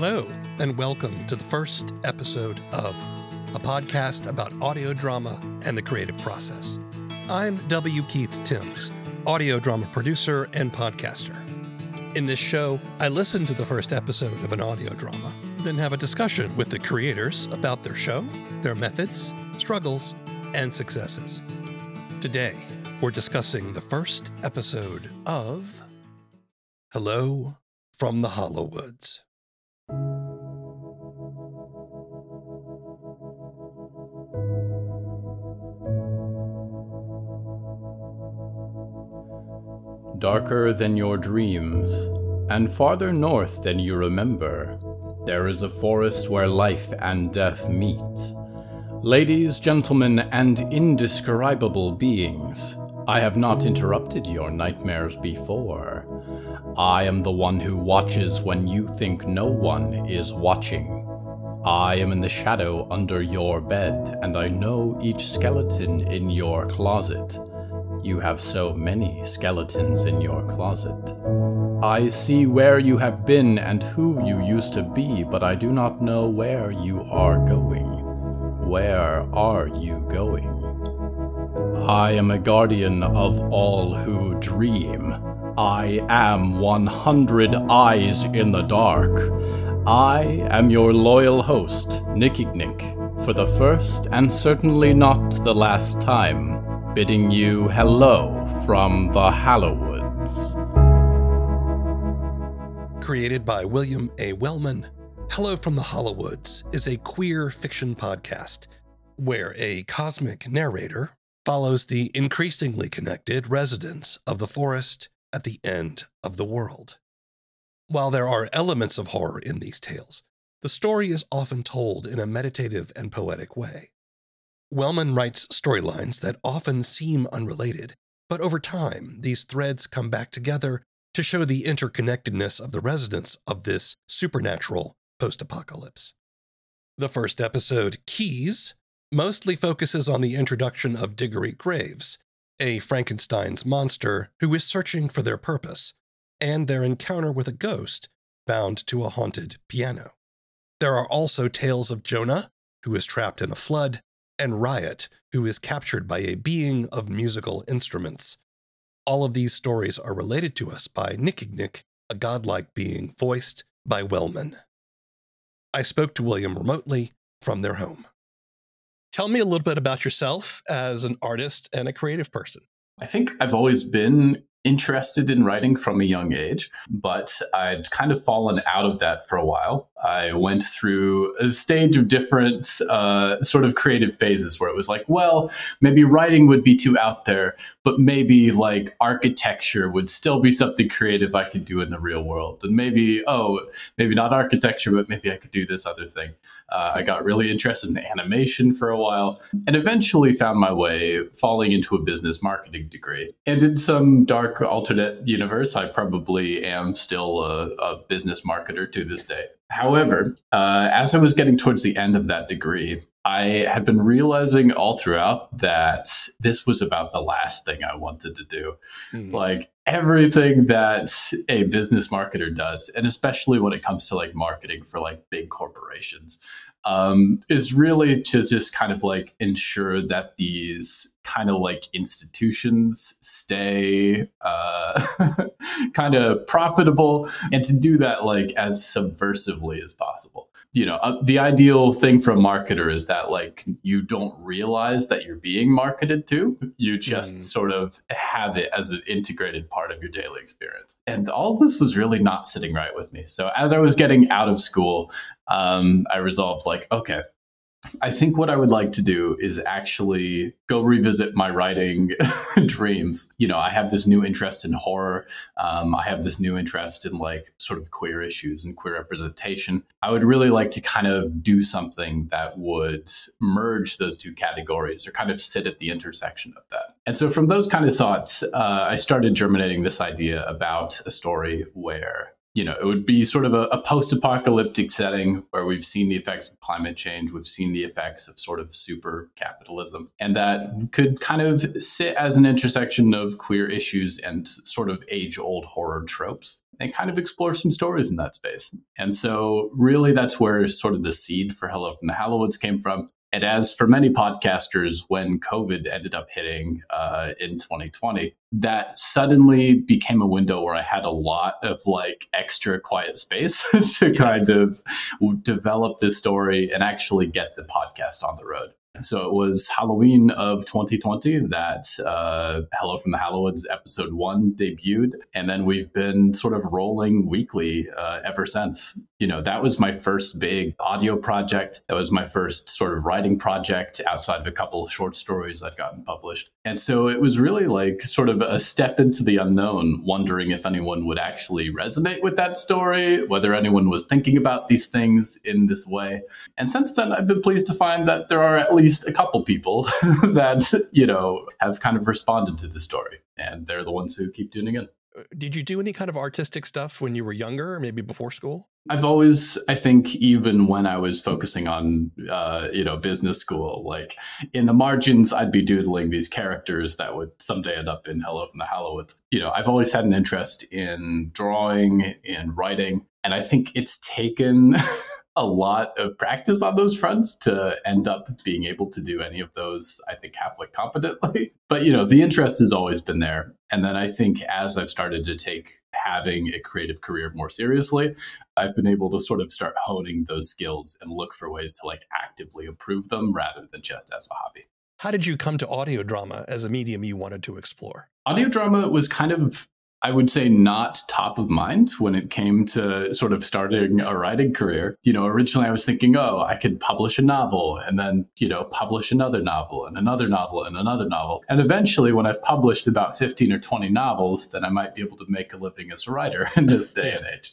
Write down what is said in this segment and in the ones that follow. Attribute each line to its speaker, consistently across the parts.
Speaker 1: Hello, and welcome to the first episode of a podcast about audio drama and the creative process. I'm W. Keith Timms, audio drama producer and podcaster. In this show, I listen to the first episode of an audio drama, then have a discussion with the creators about their show, their methods, struggles, and successes. Today, we're discussing the first episode of Hello from the Hallowoods.
Speaker 2: Darker than your dreams, and farther north than you remember, there is a forest where life and death meet. Ladies, gentlemen, and indescribable beings, I have not interrupted your nightmares before. I am the one who watches when you think no one is watching. I am in the shadow under your bed, and I know each skeleton in your closet. You have so many skeletons in your closet. I see where you have been and who you used to be, but I do not know where you are going. Where are you going? I am a guardian of all who dream. I am 100 eyes in the dark. I am your loyal host, Nickignick, for the first and certainly not the last time bidding you hello from the Hallowoods.
Speaker 1: Created by William A. Wellman, Hello from the Hallowoods is a queer fiction podcast where a cosmic narrator follows the increasingly connected residents of the forest at the end of the world. While there are elements of horror in these tales, the story is often told in a meditative and poetic way. Wellman writes storylines that often seem unrelated, but over time, these threads come back together to show the interconnectedness of the residents of this supernatural post apocalypse. The first episode, Keys, mostly focuses on the introduction of Diggory Graves, a Frankenstein's monster who is searching for their purpose, and their encounter with a ghost bound to a haunted piano. There are also tales of Jonah, who is trapped in a flood, and Riot, who is captured by a being of musical instruments. All of these stories are related to us by Nickignick, a godlike being voiced by Wellman. I spoke to William remotely from their home. Tell me a little bit about yourself as an artist and a creative person.
Speaker 2: I think I've always been interested in writing from a young age, but I'd kind of fallen out of that for a while. I went through a stage of different uh, sort of creative phases where it was like, well, maybe writing would be too out there, but maybe like architecture would still be something creative I could do in the real world. And maybe, oh, maybe not architecture, but maybe I could do this other thing. Uh, I got really interested in animation for a while and eventually found my way falling into a business marketing degree. And in some dark alternate universe, I probably am still a, a business marketer to this day. However, uh, as I was getting towards the end of that degree, I had been realizing all throughout that this was about the last thing I wanted to do. Mm. Like everything that a business marketer does, and especially when it comes to like marketing for like big corporations, um, is really to just kind of like ensure that these kind of like institutions stay uh, kind of profitable and to do that like as subversively as possible you know uh, the ideal thing for a marketer is that like you don't realize that you're being marketed to. You just mm. sort of have it as an integrated part of your daily experience. And all this was really not sitting right with me. So as i was getting out of school um, i resolved like okay I think what I would like to do is actually go revisit my writing dreams. You know, I have this new interest in horror. Um, I have this new interest in like sort of queer issues and queer representation. I would really like to kind of do something that would merge those two categories or kind of sit at the intersection of that. And so, from those kind of thoughts, uh, I started germinating this idea about a story where you know, it would be sort of a, a post apocalyptic setting where we've seen the effects of climate change, we've seen the effects of sort of super capitalism, and that could kind of sit as an intersection of queer issues and sort of age old horror tropes. and kind of explore some stories in that space. And so, really, that's where sort of the seed for Hello from the Hallowoods came from. And as for many podcasters, when COVID ended up hitting uh, in 2020, that suddenly became a window where I had a lot of like extra quiet space to kind of develop this story and actually get the podcast on the road. So it was Halloween of 2020 that uh, Hello from the Hallowoods episode one debuted. And then we've been sort of rolling weekly uh, ever since. You know, that was my first big audio project. That was my first sort of writing project outside of a couple of short stories I'd gotten published. And so it was really like sort of a step into the unknown, wondering if anyone would actually resonate with that story, whether anyone was thinking about these things in this way. And since then, I've been pleased to find that there are at least a couple people that, you know, have kind of responded to the story. And they're the ones who keep tuning in.
Speaker 1: Did you do any kind of artistic stuff when you were younger, maybe before school?
Speaker 2: I've always, I think, even when I was focusing on, uh, you know, business school, like in the margins, I'd be doodling these characters that would someday end up in Hello from the Hallowoods. You know, I've always had an interest in drawing, in writing, and I think it's taken a lot of practice on those fronts to end up being able to do any of those, I think, halfway competently. But, you know, the interest has always been there. And then I think as I've started to take having a creative career more seriously, I've been able to sort of start honing those skills and look for ways to like actively improve them rather than just as a hobby.
Speaker 1: How did you come to audio drama as a medium you wanted to explore?
Speaker 2: Audio drama was kind of I would say not top of mind when it came to sort of starting a writing career. You know, originally I was thinking, oh, I could publish a novel and then, you know, publish another novel and another novel and another novel. And eventually, when I've published about 15 or 20 novels, then I might be able to make a living as a writer in this day and age.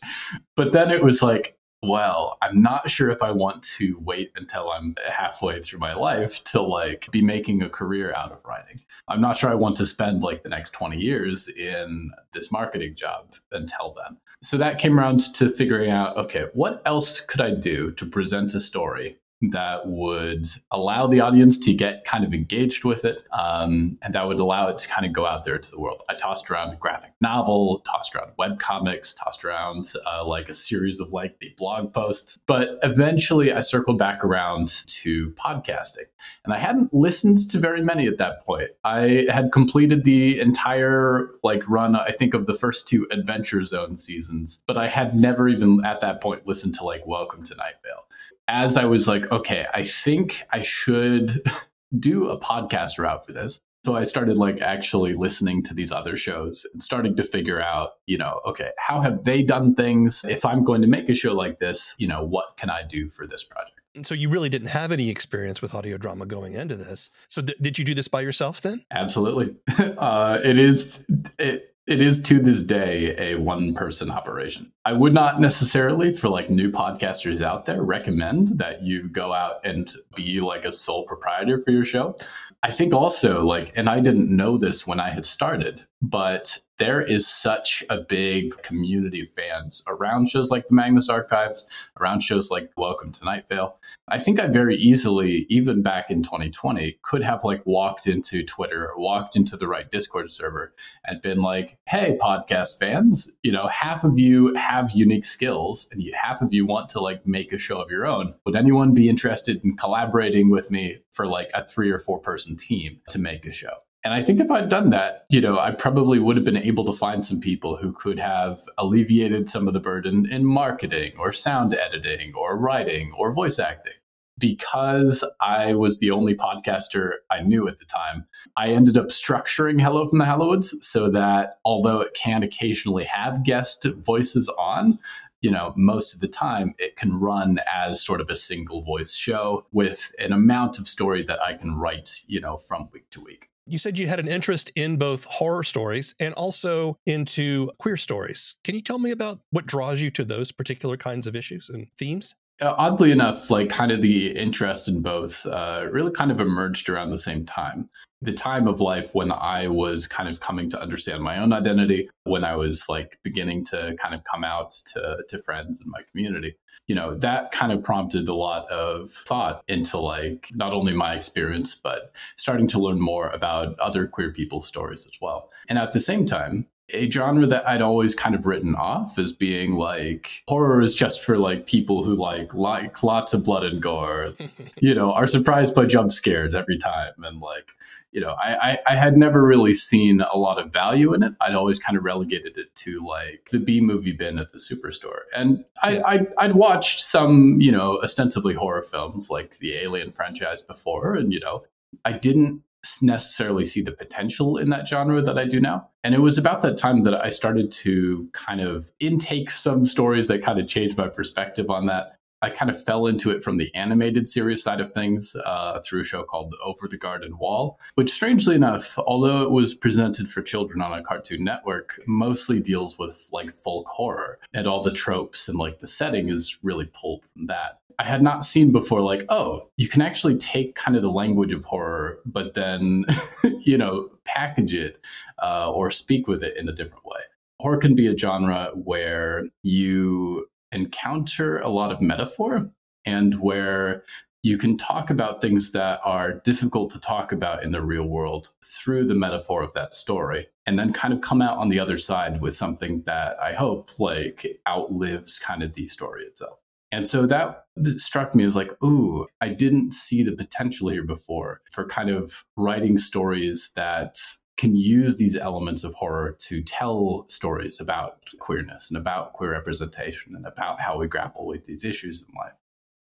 Speaker 2: But then it was like, well, I'm not sure if I want to wait until I'm halfway through my life to like be making a career out of writing. I'm not sure I want to spend like the next 20 years in this marketing job until then. So that came around to figuring out okay, what else could I do to present a story that would allow the audience to get kind of engaged with it um, and that would allow it to kind of go out there to the world. I tossed around a graphic novel, tossed around web comics, tossed around uh, like a series of lengthy blog posts, but eventually I circled back around to podcasting. And I hadn't listened to very many at that point. I had completed the entire like run, I think, of the first two Adventure Zone seasons, but I had never even at that point listened to like Welcome to Night Vale as I was like, okay, I think I should do a podcast route for this. So I started like actually listening to these other shows and starting to figure out, you know, okay, how have they done things? If I'm going to make a show like this, you know, what can I do for this project?
Speaker 1: And so you really didn't have any experience with audio drama going into this. So th- did you do this by yourself then?
Speaker 2: Absolutely. Uh, it is. It, it is to this day a one person operation. I would not necessarily, for like new podcasters out there, recommend that you go out and be like a sole proprietor for your show. I think also, like, and I didn't know this when I had started, but there is such a big community of fans around shows like the Magnus Archives, around shows like Welcome to Night Vale. I think I very easily, even back in 2020, could have like walked into Twitter or walked into the right Discord server and been like, hey, podcast fans, you know, half of you have unique skills and half of you want to like make a show of your own. Would anyone be interested in collaborating with me for like a three or four person team to make a show? And I think if I'd done that, you know, I probably would have been able to find some people who could have alleviated some of the burden in marketing or sound editing or writing or voice acting. Because I was the only podcaster I knew at the time, I ended up structuring Hello from the Hallowoods so that although it can occasionally have guest voices on, you know, most of the time it can run as sort of a single voice show with an amount of story that I can write, you know, from week to week.
Speaker 1: You said you had an interest in both horror stories and also into queer stories. Can you tell me about what draws you to those particular kinds of issues and themes?
Speaker 2: Uh, oddly enough, like kind of the interest in both uh, really kind of emerged around the same time. The time of life when I was kind of coming to understand my own identity, when I was like beginning to kind of come out to, to friends in my community you know, that kind of prompted a lot of thought into like not only my experience, but starting to learn more about other queer people's stories as well. And at the same time, a genre that I'd always kind of written off as being like horror is just for like people who like like lots of blood and gore, you know, are surprised by jump scares every time. And like, you know, I, I, I had never really seen a lot of value in it. I'd always kind of relegated it to like the B movie bin at the superstore. And I, yeah. I I'd watched some, you know, ostensibly horror films like the Alien franchise before, and you know, I didn't necessarily see the potential in that genre that I do now. And it was about that time that I started to kind of intake some stories that kind of changed my perspective on that. I kind of fell into it from the animated series side of things uh, through a show called Over the Garden Wall, which, strangely enough, although it was presented for children on a Cartoon Network, mostly deals with like folk horror and all the tropes and like the setting is really pulled from that. I had not seen before, like, oh, you can actually take kind of the language of horror, but then, you know, package it uh, or speak with it in a different way. Horror can be a genre where you encounter a lot of metaphor and where you can talk about things that are difficult to talk about in the real world through the metaphor of that story and then kind of come out on the other side with something that i hope like outlives kind of the story itself. And so that struck me as like, ooh, I didn't see the potential here before for kind of writing stories that can use these elements of horror to tell stories about queerness and about queer representation and about how we grapple with these issues in life.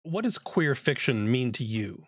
Speaker 1: What does queer fiction mean to you?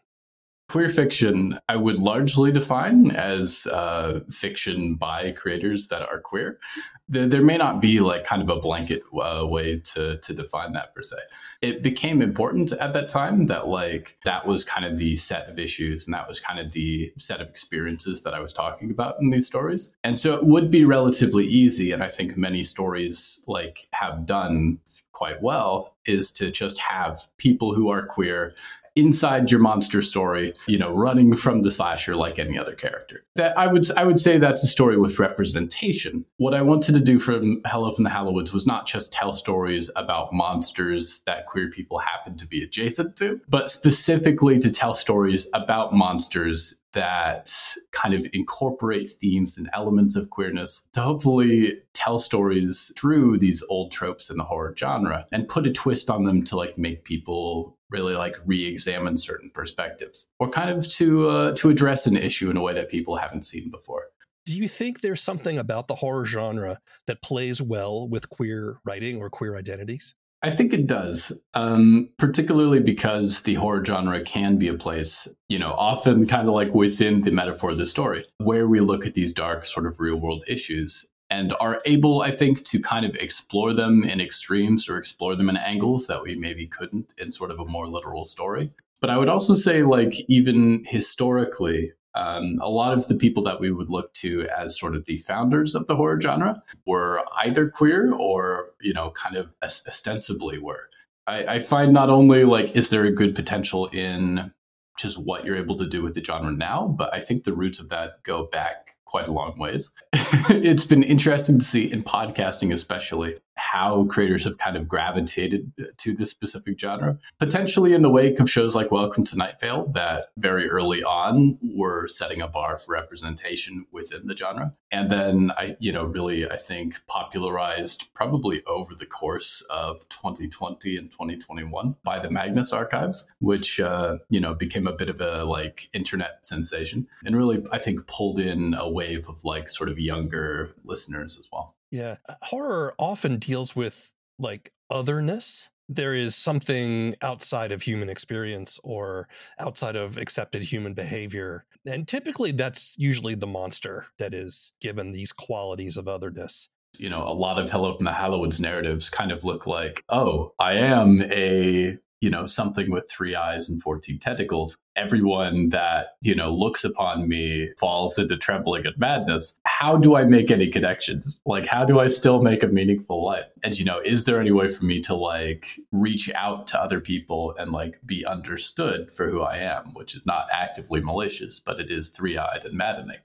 Speaker 2: Queer fiction, I would largely define as uh, fiction by creators that are queer. There, there, may not be like kind of a blanket uh, way to to define that per se. It became important at that time that like that was kind of the set of issues and that was kind of the set of experiences that I was talking about in these stories. And so it would be relatively easy, and I think many stories like have done quite well is to just have people who are queer inside your monster story, you know, running from the slasher like any other character. That I would I would say that's a story with representation. What I wanted to do from Hello from the Hallowoods was not just tell stories about monsters that queer people happen to be adjacent to, but specifically to tell stories about monsters that kind of incorporate themes and elements of queerness to hopefully tell stories through these old tropes in the horror genre and put a twist on them to like make people really like re-examine certain perspectives. Or kind of to uh, to address an issue in a way that people haven't seen before.
Speaker 1: Do you think there's something about the horror genre that plays well with queer writing or queer identities?
Speaker 2: I think it does, um, particularly because the horror genre can be a place, you know, often kind of like within the metaphor of the story, where we look at these dark, sort of real world issues and are able, I think, to kind of explore them in extremes or explore them in angles that we maybe couldn't in sort of a more literal story. But I would also say, like, even historically, um, a lot of the people that we would look to as sort of the founders of the horror genre were either queer or, you know, kind of ostensibly were. I, I find not only like, is there a good potential in just what you're able to do with the genre now, but I think the roots of that go back quite a long ways. it's been interesting to see in podcasting, especially, how creators have kind of gravitated to this specific genre. Potentially in the wake of shows like Welcome to Night Vale, that very early on were setting a bar for representation within the genre. And then I, you know, really, I think popularized probably over the course of 2020 and 2021 by the Magnus Archives, which, uh, you know, became a bit of a like internet sensation and really, I think, pulled in a wave of like sort of younger listeners as well.
Speaker 1: Yeah. Uh, horror often deals with like otherness. There is something outside of human experience or outside of accepted human behavior. And typically that's usually the monster that is given these qualities of otherness
Speaker 2: you know, a lot of Hello from the Hallowoods narratives kind of look like, oh, I am a you know, something with three eyes and 14 tentacles. Everyone that, you know, looks upon me falls into trembling and madness. How do I make any connections? Like, how do I still make a meaningful life? And, you know, is there any way for me to like reach out to other people and like be understood for who I am, which is not actively malicious, but it is three eyed and maddening.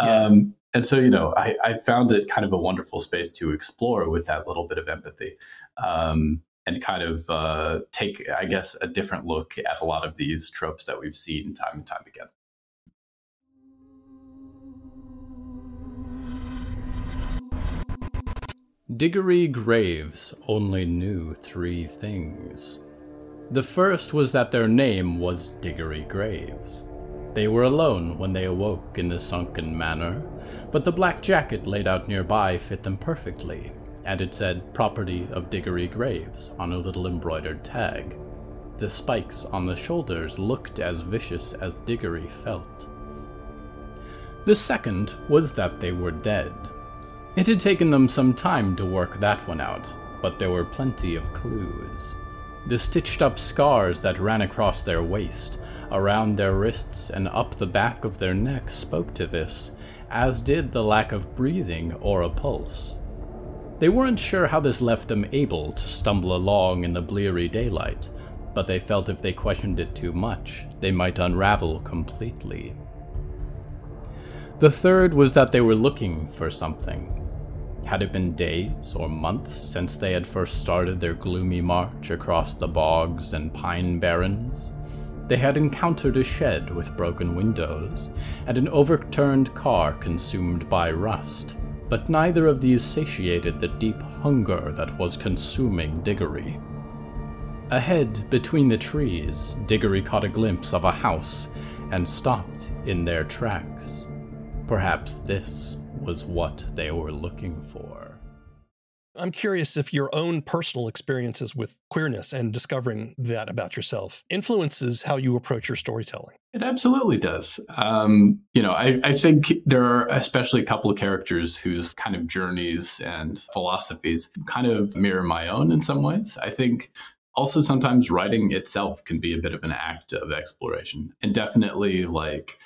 Speaker 2: Yeah. Um, and so, you know, I, I found it kind of a wonderful space to explore with that little bit of empathy. Um, and kind of uh, take, I guess, a different look at a lot of these tropes that we've seen time and time again.
Speaker 3: Diggory Graves only knew three things. The first was that their name was Diggory Graves. They were alone when they awoke in the sunken manor, but the black jacket laid out nearby fit them perfectly, and it said property of Diggory Graves on a little embroidered tag. The spikes on the shoulders looked as vicious as Diggory felt. The second was that they were dead. It had taken them some time to work that one out, but there were plenty of clues. The stitched up scars that ran across their waist, around their wrists, and up the back of their necks spoke to this, as did the lack of breathing or a pulse. They weren't sure how this left them able to stumble along in the bleary daylight, but they felt if they questioned it too much, they might unravel completely. The third was that they were looking for something, had it been days or months since they had first started their gloomy march across the bogs and pine barrens? They had encountered a shed with broken windows and an overturned car consumed by rust, but neither of these satiated the deep hunger that was consuming Diggory. Ahead, between the trees, Diggory caught a glimpse of a house and stopped in their tracks. Perhaps this was what they were looking for.
Speaker 1: I'm curious if your own personal experiences with queerness and discovering that about yourself influences how you approach your storytelling.
Speaker 2: It absolutely does. Um, you know, I, I, think there are especially a couple of characters whose kind of journeys and philosophies kind of mirror my own in some ways. I think also sometimes writing itself can be a bit of an act of exploration and definitely like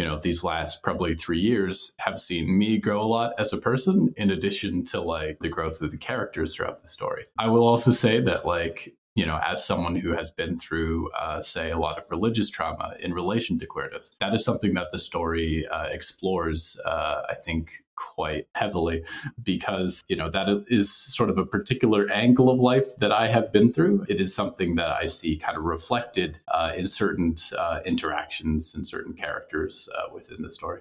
Speaker 2: you know these last probably three years have seen me grow a lot as a person in addition to like the growth of the characters throughout the story. I will also say that like you know, as someone who has been through, uh, say, a lot of religious trauma in relation to queerness, that is something that the story uh, explores, uh, I think, quite heavily because, you know, that is sort of a particular angle of life that I have been through. It is something that I see kind of reflected uh, in certain uh, interactions and certain characters uh, within the story.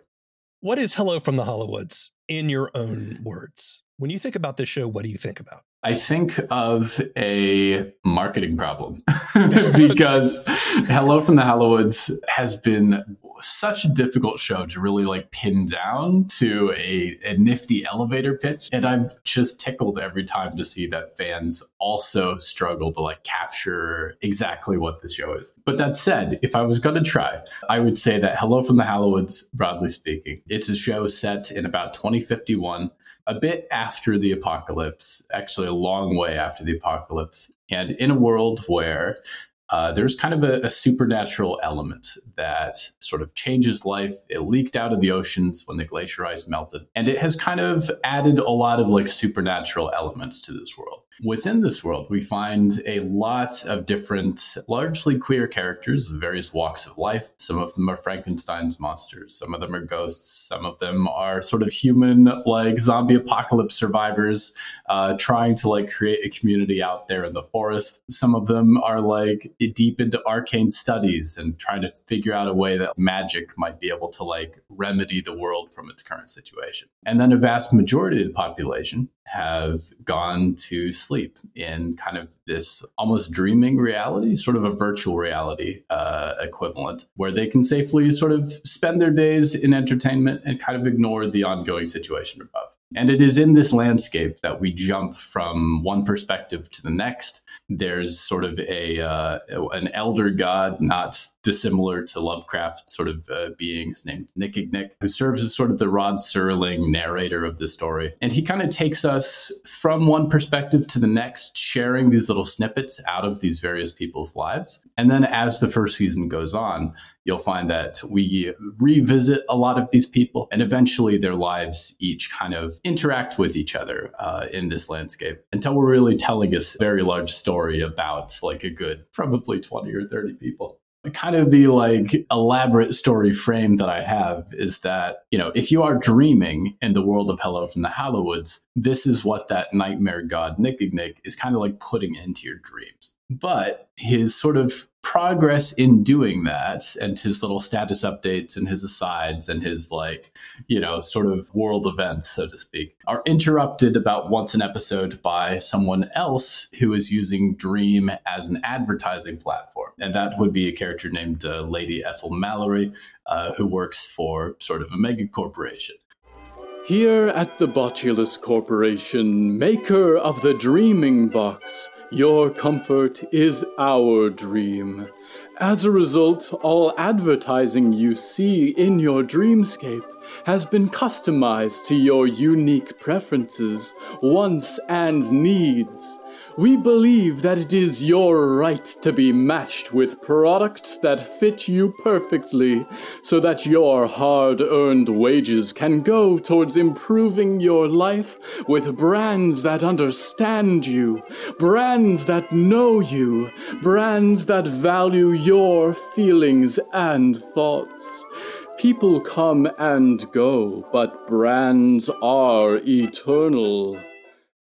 Speaker 1: What is Hello from the Hallowoods in your own words? When you think about this show, what do you think about?
Speaker 2: I think of a marketing problem because Hello from the Hallowoods has been such a difficult show to really like pin down to a, a nifty elevator pitch. And I'm just tickled every time to see that fans also struggle to like capture exactly what the show is. But that said, if I was going to try, I would say that Hello from the Hallowoods, broadly speaking, it's a show set in about 2051 a bit after the apocalypse, actually a long way after the apocalypse, and in a world where uh, there's kind of a, a, supernatural element that sort of changes life. It leaked out of the oceans when the glacier ice melted, and it has kind of added a lot of like supernatural elements to this world. Within this world, we find a lot of different, largely queer characters of various walks of life. Some of them are Frankenstein's monsters, some of them are ghosts, some of them are sort of human, like zombie apocalypse survivors, uh, trying to like create a community out there in the forest. Some of them are like deep into arcane studies and trying to figure out a way that magic might be able to like remedy the world from its current situation. And then a vast majority of the population have gone to sleep in kind of this almost dreaming reality, sort of a virtual reality uh, equivalent, where they can safely sort of spend their days in entertainment and kind of ignore the ongoing situation above. And it is in this landscape that we jump from one perspective to the next. There's sort of a uh, an elder god, not dissimilar to Lovecraft sort of uh, beings named Nickignick, who serves as sort of the Rod Serling narrator of the story. And he kind of takes us from one perspective to the next, sharing these little snippets out of these various people's lives. And then as the first season goes on, you'll find that we revisit a lot of these people and eventually their lives each kind of interact with each other uh, in this landscape until we're really telling a very large story about like a good probably 20 or 30 people kind of the like elaborate story frame that I have is that, you know, if you are dreaming in the world of Hello from the Hallowoods, this is what that nightmare god Nickignick is kind of like putting into your dreams. But his sort of progress in doing that and his little status updates and his asides and his like you know sort of world events so to speak are interrupted about once an episode by someone else who is using dream as an advertising platform and that would be a character named uh, lady ethel mallory uh, who works for sort of a mega corporation
Speaker 3: here at the botulus corporation maker of the dreaming box your comfort is our dream. As a result, all advertising you see in your dreamscape has been customized to your unique preferences, wants, and needs. We believe that it is your right to be matched with products that fit you perfectly, so that your hard earned wages can go towards improving your life with brands that understand you, brands that know you, brands that value your feelings and thoughts. People come and go, but brands are eternal.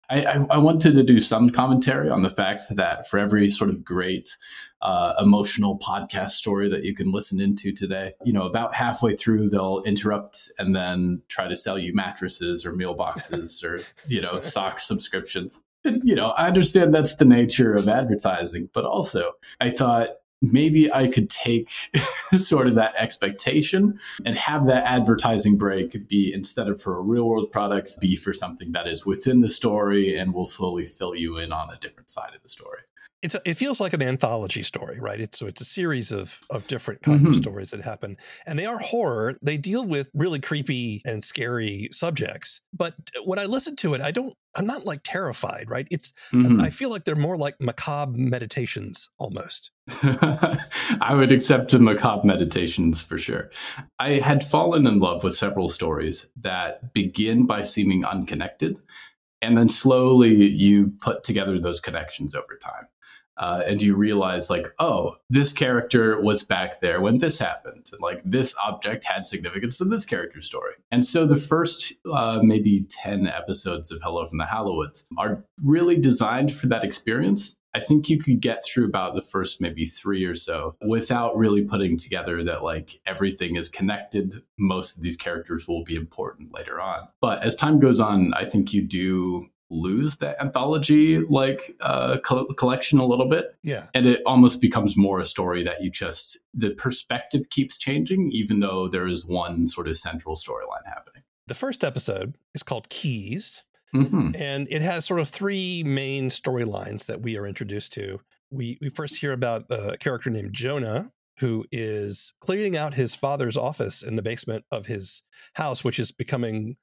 Speaker 2: I, I, wanted to do some commentary on the fact that for every sort of great uh, emotional podcast story that you can listen into today, you know, about halfway through they'll interrupt and then try to sell you mattresses or meal boxes or you know sock subscriptions. And, you know, I understand that's the nature of advertising, but also I thought maybe I could take sort of that expectation and have that advertising break be instead of for a real world product, be for something that is within the story and will slowly fill you in on a different side of the story.
Speaker 1: It's a, it feels like an anthology story, right? It's so it's a series of of different kinds mm-hmm. of stories that happen, and they are horror. They deal with really creepy and scary subjects. But when I listen to it, I don't. I'm not like terrified, right? It's. Mm-hmm. I feel like they're more like macabre meditations almost.
Speaker 2: I would accept the macabre meditations for sure. I had fallen in love with several stories that begin by seeming unconnected, and then slowly you put together those connections over time. Uh, and you realize, like, oh, this character was back there when this happened. And, like, this object had significance in this character's story. And so the first uh, maybe 10 episodes of Hello from the Hallowoods are really designed for that experience I think you could get through about the first maybe three or so without really putting together that like everything is connected. Most of these characters will be important later on. But as time goes on, I think you do lose that anthology like uh, co- collection a little bit.
Speaker 1: Yeah.
Speaker 2: And it almost becomes more a story that you just, the perspective keeps changing, even though there is one sort of central storyline happening.
Speaker 1: The first episode is called Keys. Mm-hmm. And it has sort of three main storylines that we are introduced to. We we first hear about a character named Jonah, who is cleaning out his father's office in the basement of his house, which is becoming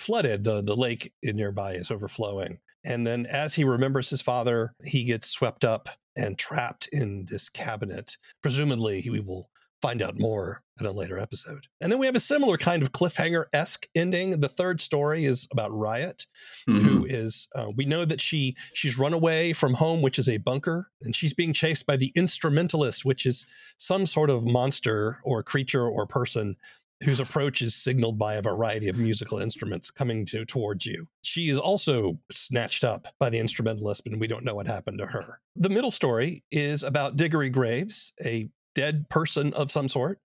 Speaker 1: flooded. The the lake nearby is overflowing. And then as he remembers his father, he gets swept up and trapped in this cabinet. Presumably, he will find out more in a later episode. And then we have a similar kind of cliffhanger esque ending. The third story is about Riot, mm-hmm. who is uh, we know that she she's run away from home, which is a bunker, and she's being chased by the instrumentalist, which is some sort of monster or creature or person whose approach is signaled by a variety of musical instruments coming to towards you. She is also snatched up by the instrumentalist, and we don't know what happened to her. The middle story is about Diggory Graves, a dead person of some sort,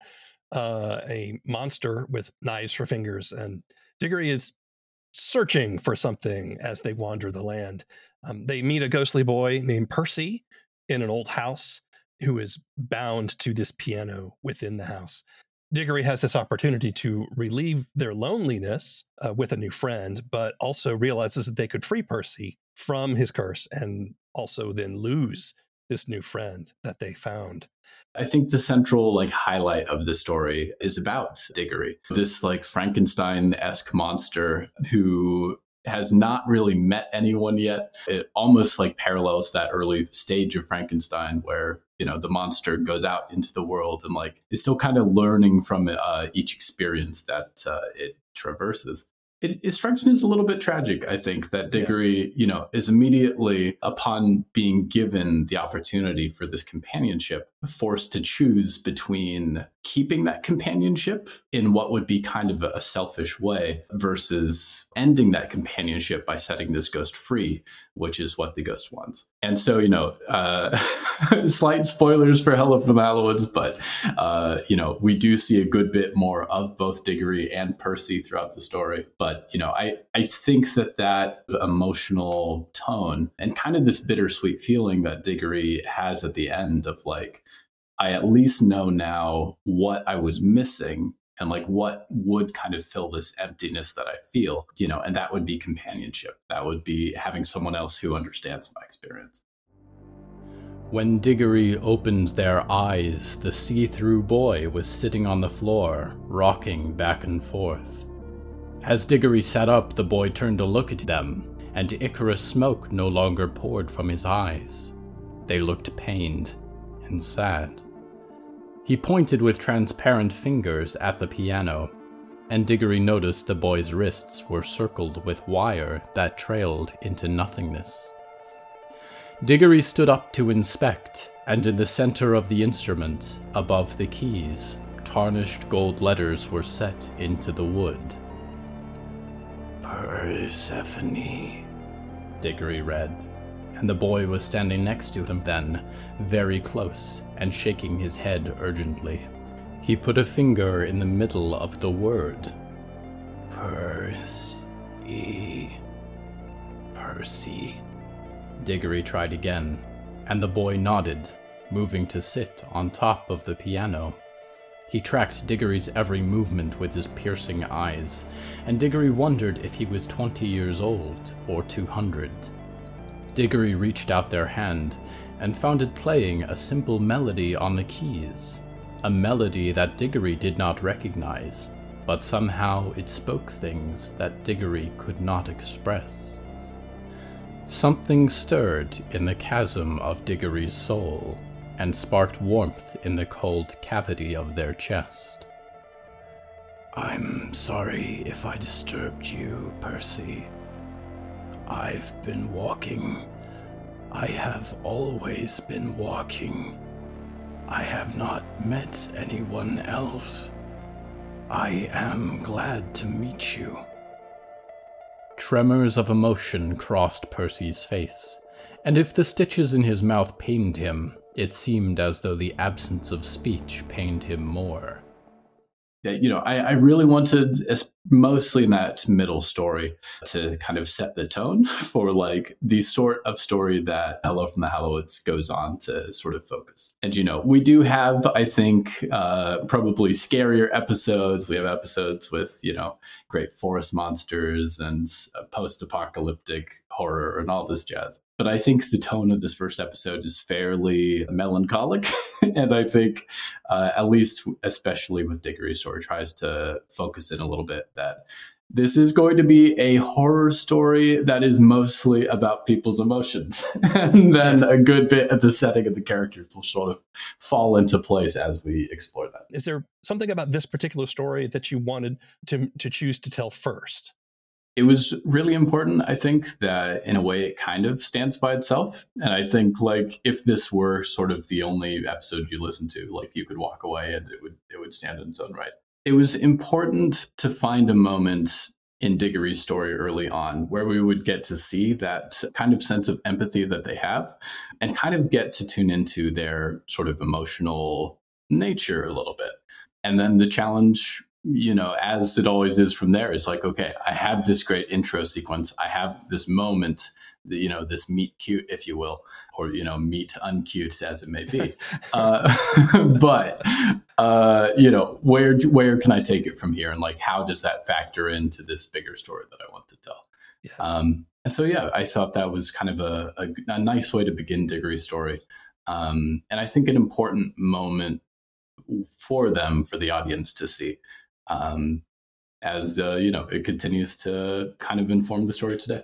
Speaker 1: uh, a monster with knives for fingers. And Diggory is searching for something as they wander the land. Um, they meet a ghostly boy named Percy in an old house who is bound to this piano within the house. Diggory has this opportunity to relieve their loneliness uh, with a new friend, but also realizes that they could free Percy from his curse and also then lose this new friend that they found.
Speaker 2: I think the central like highlight of the story is about Diggory, this like Frankenstein-esque monster who has not really met anyone yet. It almost like parallels that early stage of Frankenstein where, you know, the monster goes out into the world and like is still kind of learning from uh, each experience that uh, it traverses it, it, strikes me as a little bit tragic, I think, that Diggory, yeah. you know, is immediately upon being given the opportunity for this companionship, forced to choose between keeping that companionship in what would be kind of a selfish way versus ending that companionship by setting this ghost free, which is what the ghost wants. And so, you know, uh, slight spoilers for Hello from the but, uh, you know, we do see a good bit more of both Diggory and Percy throughout the story. But, you know, I, I think that that emotional tone and kind of this bittersweet feeling that Diggory has at the end of like, I at least know now what I was missing and like what would kind of fill this emptiness that I feel, you know, and that would be companionship. That would be having someone else who understands my experience.
Speaker 3: When Diggory opened their eyes, the see through boy was sitting on the floor, rocking back and forth. As Diggory sat up, the boy turned to look at them, and Icarus smoke no longer poured from his eyes. They looked pained and sad. He pointed with transparent fingers at the piano, and Diggory noticed the boy's wrists were circled with wire that trailed into nothingness. Diggory stood up to inspect, and in the center of the instrument, above the keys, tarnished gold letters were set into the wood. Persephone, Diggory read, and the boy was standing next to him then, very close, and shaking his head urgently. He put a finger in the middle of the word. Percy. Percy. Diggory tried again, and the boy nodded, moving to sit on top of the piano. He tracked Diggory's every movement with his piercing eyes, and Diggory wondered if he was twenty years old or two hundred. Diggory reached out their hand and found it playing a simple melody on the keys, a melody that Diggory did not recognize, but somehow it spoke things that Diggory could not express. Something stirred in the chasm of Diggory's soul and sparked warmth in the cold cavity of their chest. I'm sorry if I disturbed you, Percy. I've been walking I have always been walking. I have not met anyone else. I am glad to meet you. Tremors of emotion crossed Percy's face, and if the stitches in his mouth pained him, it seemed as though the absence of speech pained him more
Speaker 2: you know, I, I, really wanted, mostly in that middle story, to kind of set the tone for like the sort of story that Hello from the Hallowoods goes on to sort of focus. And, you know, we do have, I think, uh, probably scarier episodes. We have episodes with, you know, great forest monsters and post apocalyptic horror and all this jazz. But I think the tone of this first episode is fairly melancholic. and I think, uh, at least, especially with Diggory's story, tries to focus in a little bit that this is going to be a horror story that is mostly about people's emotions. and then a good bit of the setting of the characters will sort of fall into place as we explore that.
Speaker 1: Is there something about this particular story that you wanted to, to choose to tell first?
Speaker 2: it was really important i think that in a way it kind of stands by itself and i think like if this were sort of the only episode you listen to like you could walk away and it would it would stand in its own right it was important to find a moment in Diggory's story early on, where we would get to see that kind of sense of empathy that they have and kind of get to tune into their sort of emotional nature a little bit. And then the challenge you know, as it always is from there, is like, okay, I have this great intro sequence. I have this moment, you know, this meet cute, if you will, or, you know, meet uncute as it may be. uh, but, uh, you know, where, where can I take it from here? And like, how does that factor into this bigger story that I want to tell? Yeah. Um, and so, yeah, I thought that was kind of a, a, a nice way to begin Diggory's story. Um, and I think an important moment for them, for the audience to see um, as uh, you know it continues to kind of inform the story today.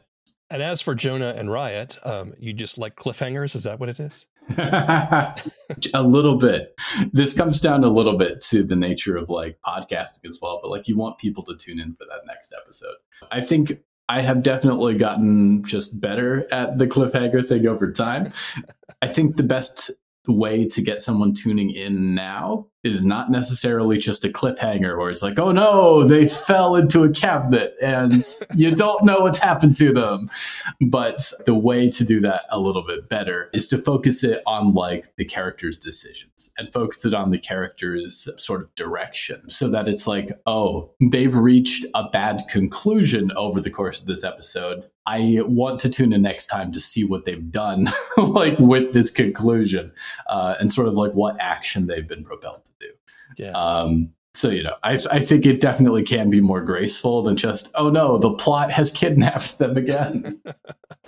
Speaker 1: And as for Jonah and Riot, um, you just like cliffhangers? Is that what it is?
Speaker 2: a little bit. This comes down a little bit to the nature of like podcasting as well, but like you want people to tune in for that next episode. I think I have definitely gotten just better at the cliffhanger thing over time. I think the best way to get someone tuning in now is not necessarily just a cliffhanger where it's like, oh no, they fell into a cabinet and you don't know what's happened to them. But the way to do that a little bit better is to focus it on like the character's decisions and focus it on the character's sort of direction so that it's like, oh, they've reached a bad conclusion over the course of this episode. I want to tune in next time to see what they've done, like with this conclusion, uh, and sort of like what action they've been propelled.
Speaker 1: Yeah.
Speaker 2: Um, so you know, I, I think it definitely can be more graceful than just, oh no, the plot has kidnapped them again.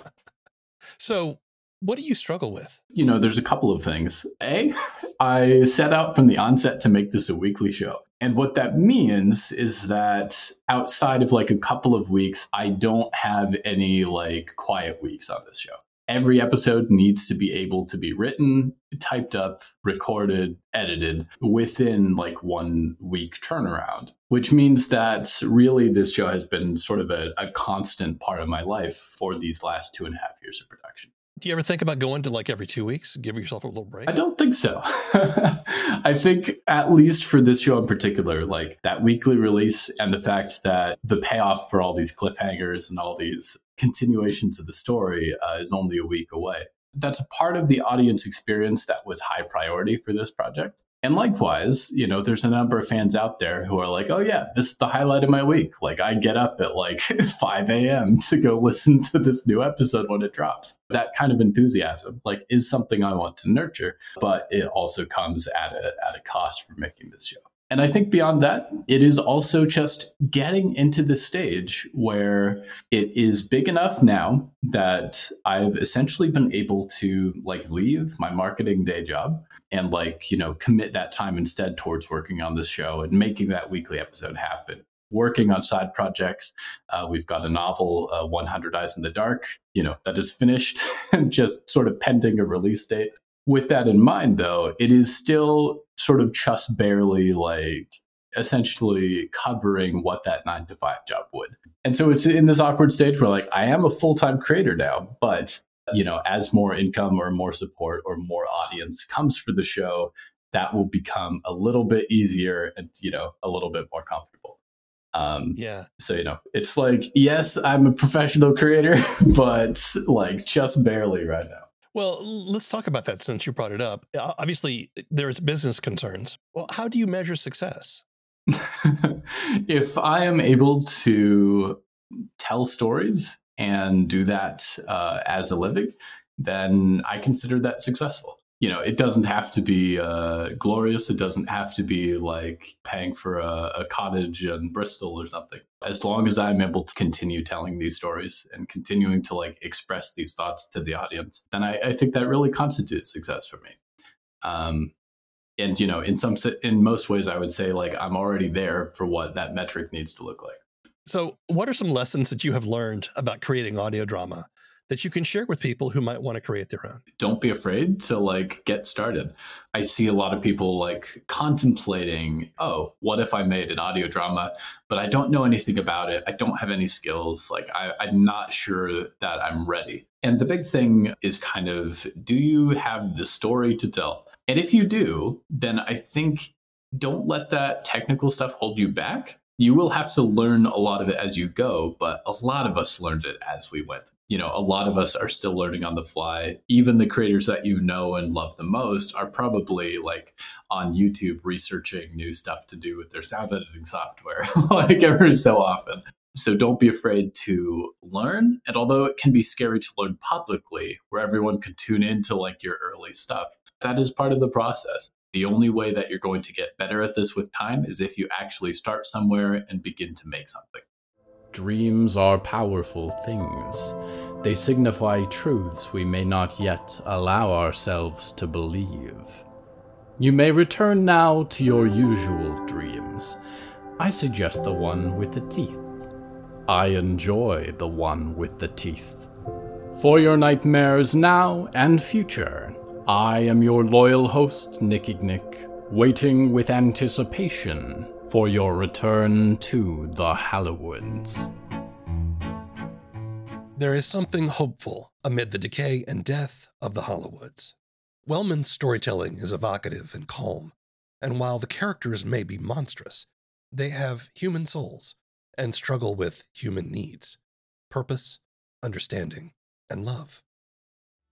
Speaker 1: so, what do you struggle with?
Speaker 2: You know, there's a couple of things. A, I set out from the onset to make this a weekly show. And what that means is that outside of like a couple of weeks, I don't have any like quiet weeks on this show. Every episode needs to be able to be written, typed up, recorded, edited within like one week turnaround, which means that really this show has been sort of a, a constant part of my life for these last two and a half years of production.
Speaker 1: Do you ever think about going to like every two weeks, give yourself a little break?
Speaker 2: I don't think so. I think at least for this show in particular, like that weekly release and the fact that the payoff for all these cliffhangers and all these continuations to the story uh, is only a week away. That's a part of the audience experience that was high priority for this project. And likewise, you know, there's a number of fans out there who are like, oh, yeah, this is the highlight of my week. Like, I get up at like 5 a.m. to go listen to this new episode when it drops. That kind of enthusiasm, like, is something I want to nurture, but it also comes at a, at a cost for making this show. And I think beyond that, it is also just getting into the stage where it is big enough now that I've essentially been able to like leave my marketing day job and like, you know, commit that time instead towards working on this show and making that weekly episode happen. Working on side projects. Uh, we've got a novel, uh, 100 Eyes in the Dark, you know, that is finished and just sort of pending a release date. With that in mind, though, it is still sort of just barely like essentially covering what that nine to five job would. And so it's in this awkward stage where like I am a full time creator now, but you know, as more income or more support or more audience comes for the show, that will become a little bit easier and you know a little bit more comfortable.
Speaker 1: Um, yeah.
Speaker 2: So you know, it's like yes, I'm a professional creator, but like just barely right now.
Speaker 1: Well, let's talk about that since you brought it up. Obviously, there's business concerns. Well, how do you measure success?
Speaker 2: if I am able to tell stories and do that uh, as a living, then I consider that successful you know, it doesn't have to be uh, glorious. It doesn't have to be like paying for a, a, cottage in Bristol or something. As long as I'm able to continue telling these stories and continuing to like express these thoughts to the audience, then I, I think that really constitutes success for me. Um, and you know, in some in most ways, I would say like I'm already there for what that metric needs to look like.
Speaker 1: So, what are some lessons that you have learned about creating audio drama that you can share with people who might want to create their own?
Speaker 2: Don't be afraid to like get started. I see a lot of people like contemplating, oh, what if I made an audio drama, but I don't know anything about it. I don't have any skills. Like I, I'm not sure that I'm ready. And the big thing is kind of do you have the story to tell? And if you do, then I think don't let that technical stuff hold you back you will have to learn a lot of it as you go, but a lot of us learned it as we went you know, a lot of us are still learning on the fly. Even the creators that you know and love the most are probably like on YouTube researching new stuff to do with their sound editing software, like every so often. So don't be afraid to learn. And although it can be scary to learn publicly, where everyone can tune into like your early stuff, that is part of the process. The only way that you're going to get better at this with time is if you actually start somewhere and begin to make something.
Speaker 3: Dreams are powerful things. They signify truths we may not yet allow ourselves to believe. You may return now to your usual dreams. I suggest the one with the teeth. I enjoy the one with the teeth. For your nightmares now and future, I am your loyal host, Nickignick, waiting with anticipation for your return to the Hallowoods.
Speaker 1: There is something hopeful amid the decay and death of the Hallowoods. Wellman's storytelling is evocative and calm, and while the characters may be monstrous, they have human souls and struggle with human needs, purpose, understanding, and love.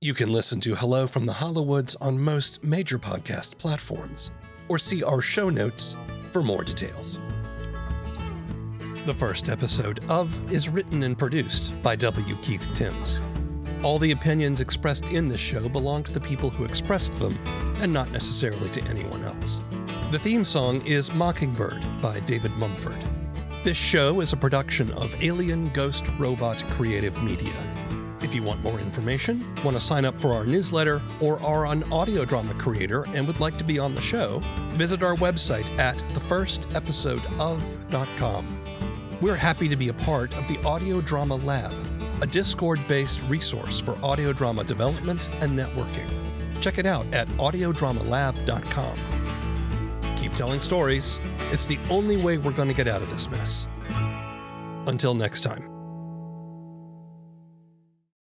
Speaker 1: You can listen to Hello from the Hallowoods on most major podcast platforms, or see our show notes for more details. The first episode of is written and produced by W. Keith Timms. All the opinions expressed in this show belong to the people who expressed them, and not necessarily to anyone else. The theme song is Mockingbird by David Mumford. This show is a production of Alien Ghost Robot Creative Media. If you want more information, want to sign up for our newsletter, or are an audio drama creator and would like to be on the show, visit our website at thefirstepisodeof.com. We're happy to be a part of the Audio Drama Lab, a Discord based resource for audio drama development and networking. Check it out at audiodramalab.com. Keep telling stories. It's the only way we're going to get out of this mess. Until next time.